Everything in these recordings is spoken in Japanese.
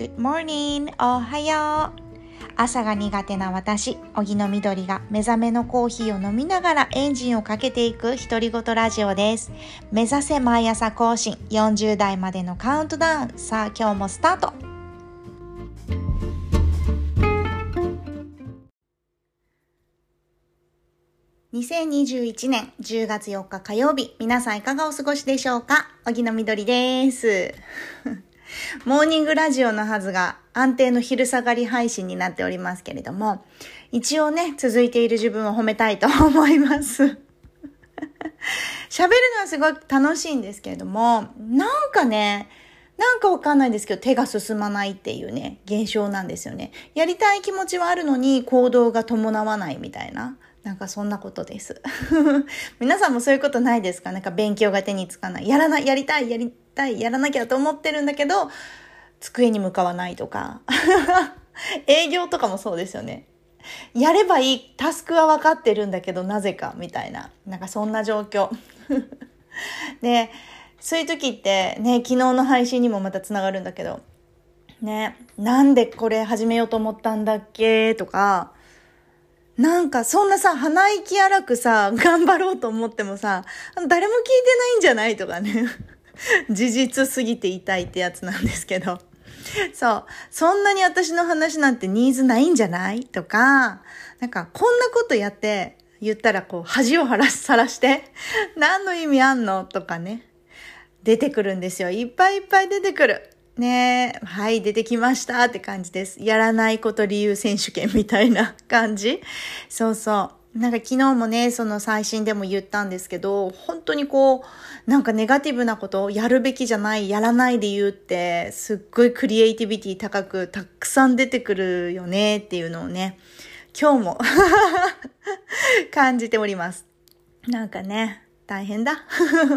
Good morning! おはよう朝が苦手な私、荻野みどりが目覚めのコーヒーを飲みながらエンジンをかけていく独り言ラジオです。目指せ毎朝更新40代までのカウントダウン。さあ今日もスタート2021年10月4日火曜日、皆さんいかがお過ごしでしょうか？荻野みどりです。モーニングラジオのはずが安定の昼下がり配信になっておりますけれども、一応ね、続いている自分を褒めたいと思います。喋るのはすごい楽しいんですけれども、なんかね、なんかわかんないですけど手が進まないっていうね、現象なんですよね。やりたい気持ちはあるのに行動が伴わないみたいな。なんかそんなことです。皆さんもそういうことないですか？なんか勉強が手につかない。やらない、やりたい、やりたい、やらなきゃと思ってるんだけど、机に向かわないとか。営業とかもそうですよね。やればいい、タスクは分かってるんだけど、なぜか、みたいな。なんかそんな状況。で、そういう時って、ね、昨日の配信にもまたつながるんだけど、ね、なんでこれ始めようと思ったんだっけ？とか、なんかそんなさ、鼻息荒くさ、頑張ろうと思ってもさ、誰も聞いてないんじゃない？とかね。事実すぎて痛いってやつなんですけど。そう。そんなに私の話なんてニーズないんじゃない？とか、なんかこんなことやって言ったらこう恥をさらして、何の意味あんの？とかね。出てくるんですよ。いっぱいいっぱい出てくる。ねえ、はい、出てきましたって感じです。やらないこと理由選手権みたいな感じ。そうそう。なんか昨日もね、その最新でも言ったんですけど、本当にこう、なんかネガティブなことをやるべきじゃない、やらないで言うって、すっごいクリエイティビティ高く、たくさん出てくるよねっていうのをね、今日も 感じております。なんかね、大変だ。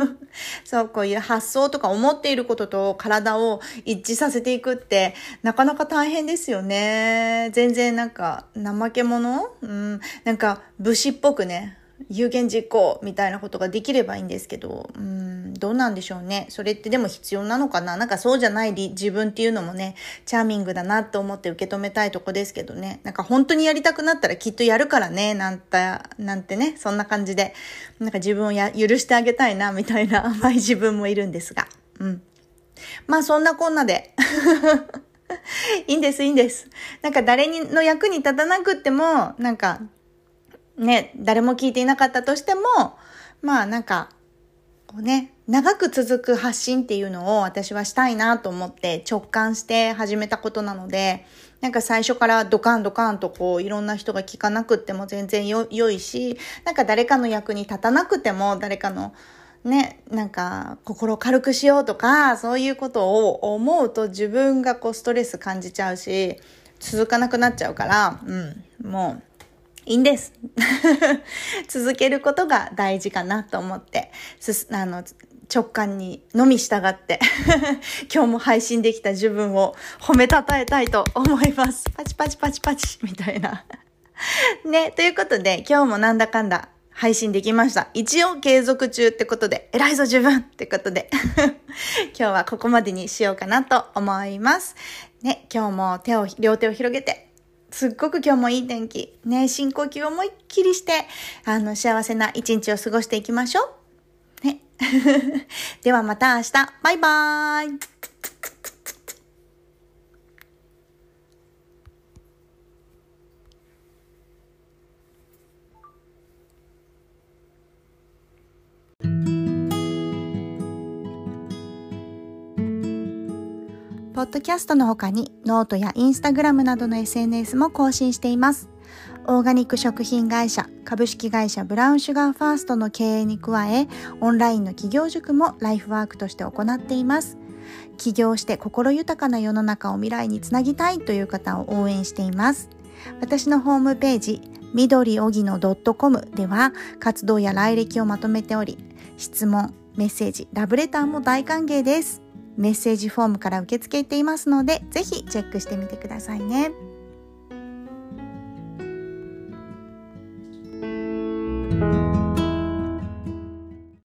そう、こういう発想とか思っていることと体を一致させていくって、なかなか大変ですよね。全然なんか、怠け者？うん、なんか、武士っぽくね、有言実行みたいなことができればいいんですけど、うん、どうなんでしょうね。それってでも必要なのかな？なんかそうじゃない自分っていうのもね、チャーミングだなと思って受け止めたいとこですけどね。なんか本当にやりたくなったらきっとやるからね、なんて、なんてね、そんな感じで、なんか自分をや許してあげたいな、みたいな甘い自分もいるんですが。うん。まあそんなこんなで。いいんです、いいんです。なんか誰にの役に立たなくっても、なんか、ね、誰も聞いていなかったとしても、まあなんか、こうね、長く続く発信っていうのを私はしたいなと思って直感して始めたことなので、なんか最初からドカンドカンとこういろんな人が聞かなくっても全然よ良いし、なんか誰かの役に立たなくても誰かのね、なんか心軽くしようとか、そういうことを思うと自分がこうストレス感じちゃうし、続かなくなっちゃうから、うん、もう、いいんです。続けることが大事かなと思って、すあの直感にのみ従って、今日も配信できた自分を褒めたたえたいと思います。パチパチパチパチみたいな。ね、ということで今日もなんだかんだ配信できました。一応継続中ってことで、偉いぞ自分ってことで、今日はここまでにしようかなと思います。ね、今日も手を、両手を広げて、すっごく今日もいい天気。ね、深呼吸を思いっきりして、あの、幸せな一日を過ごしていきましょう。ね。ではまた明日。バイバーイ。ポッドキャストの他にノートやインスタグラムなどの SNS も更新しています。オーガニック食品会社株式会社ブラウンシュガーファーストの経営に加え、オンラインの起業塾もライフワークとして行っています。起業して心豊かな世の中を未来につなぎたいという方を応援しています。私のホームページ、みどりおぎの .com では活動や来歴をまとめており、質問、メッセージ、ラブレターも大歓迎です。メッセージフォームから受け付けていますので、ぜひチェックしてみてくださいね。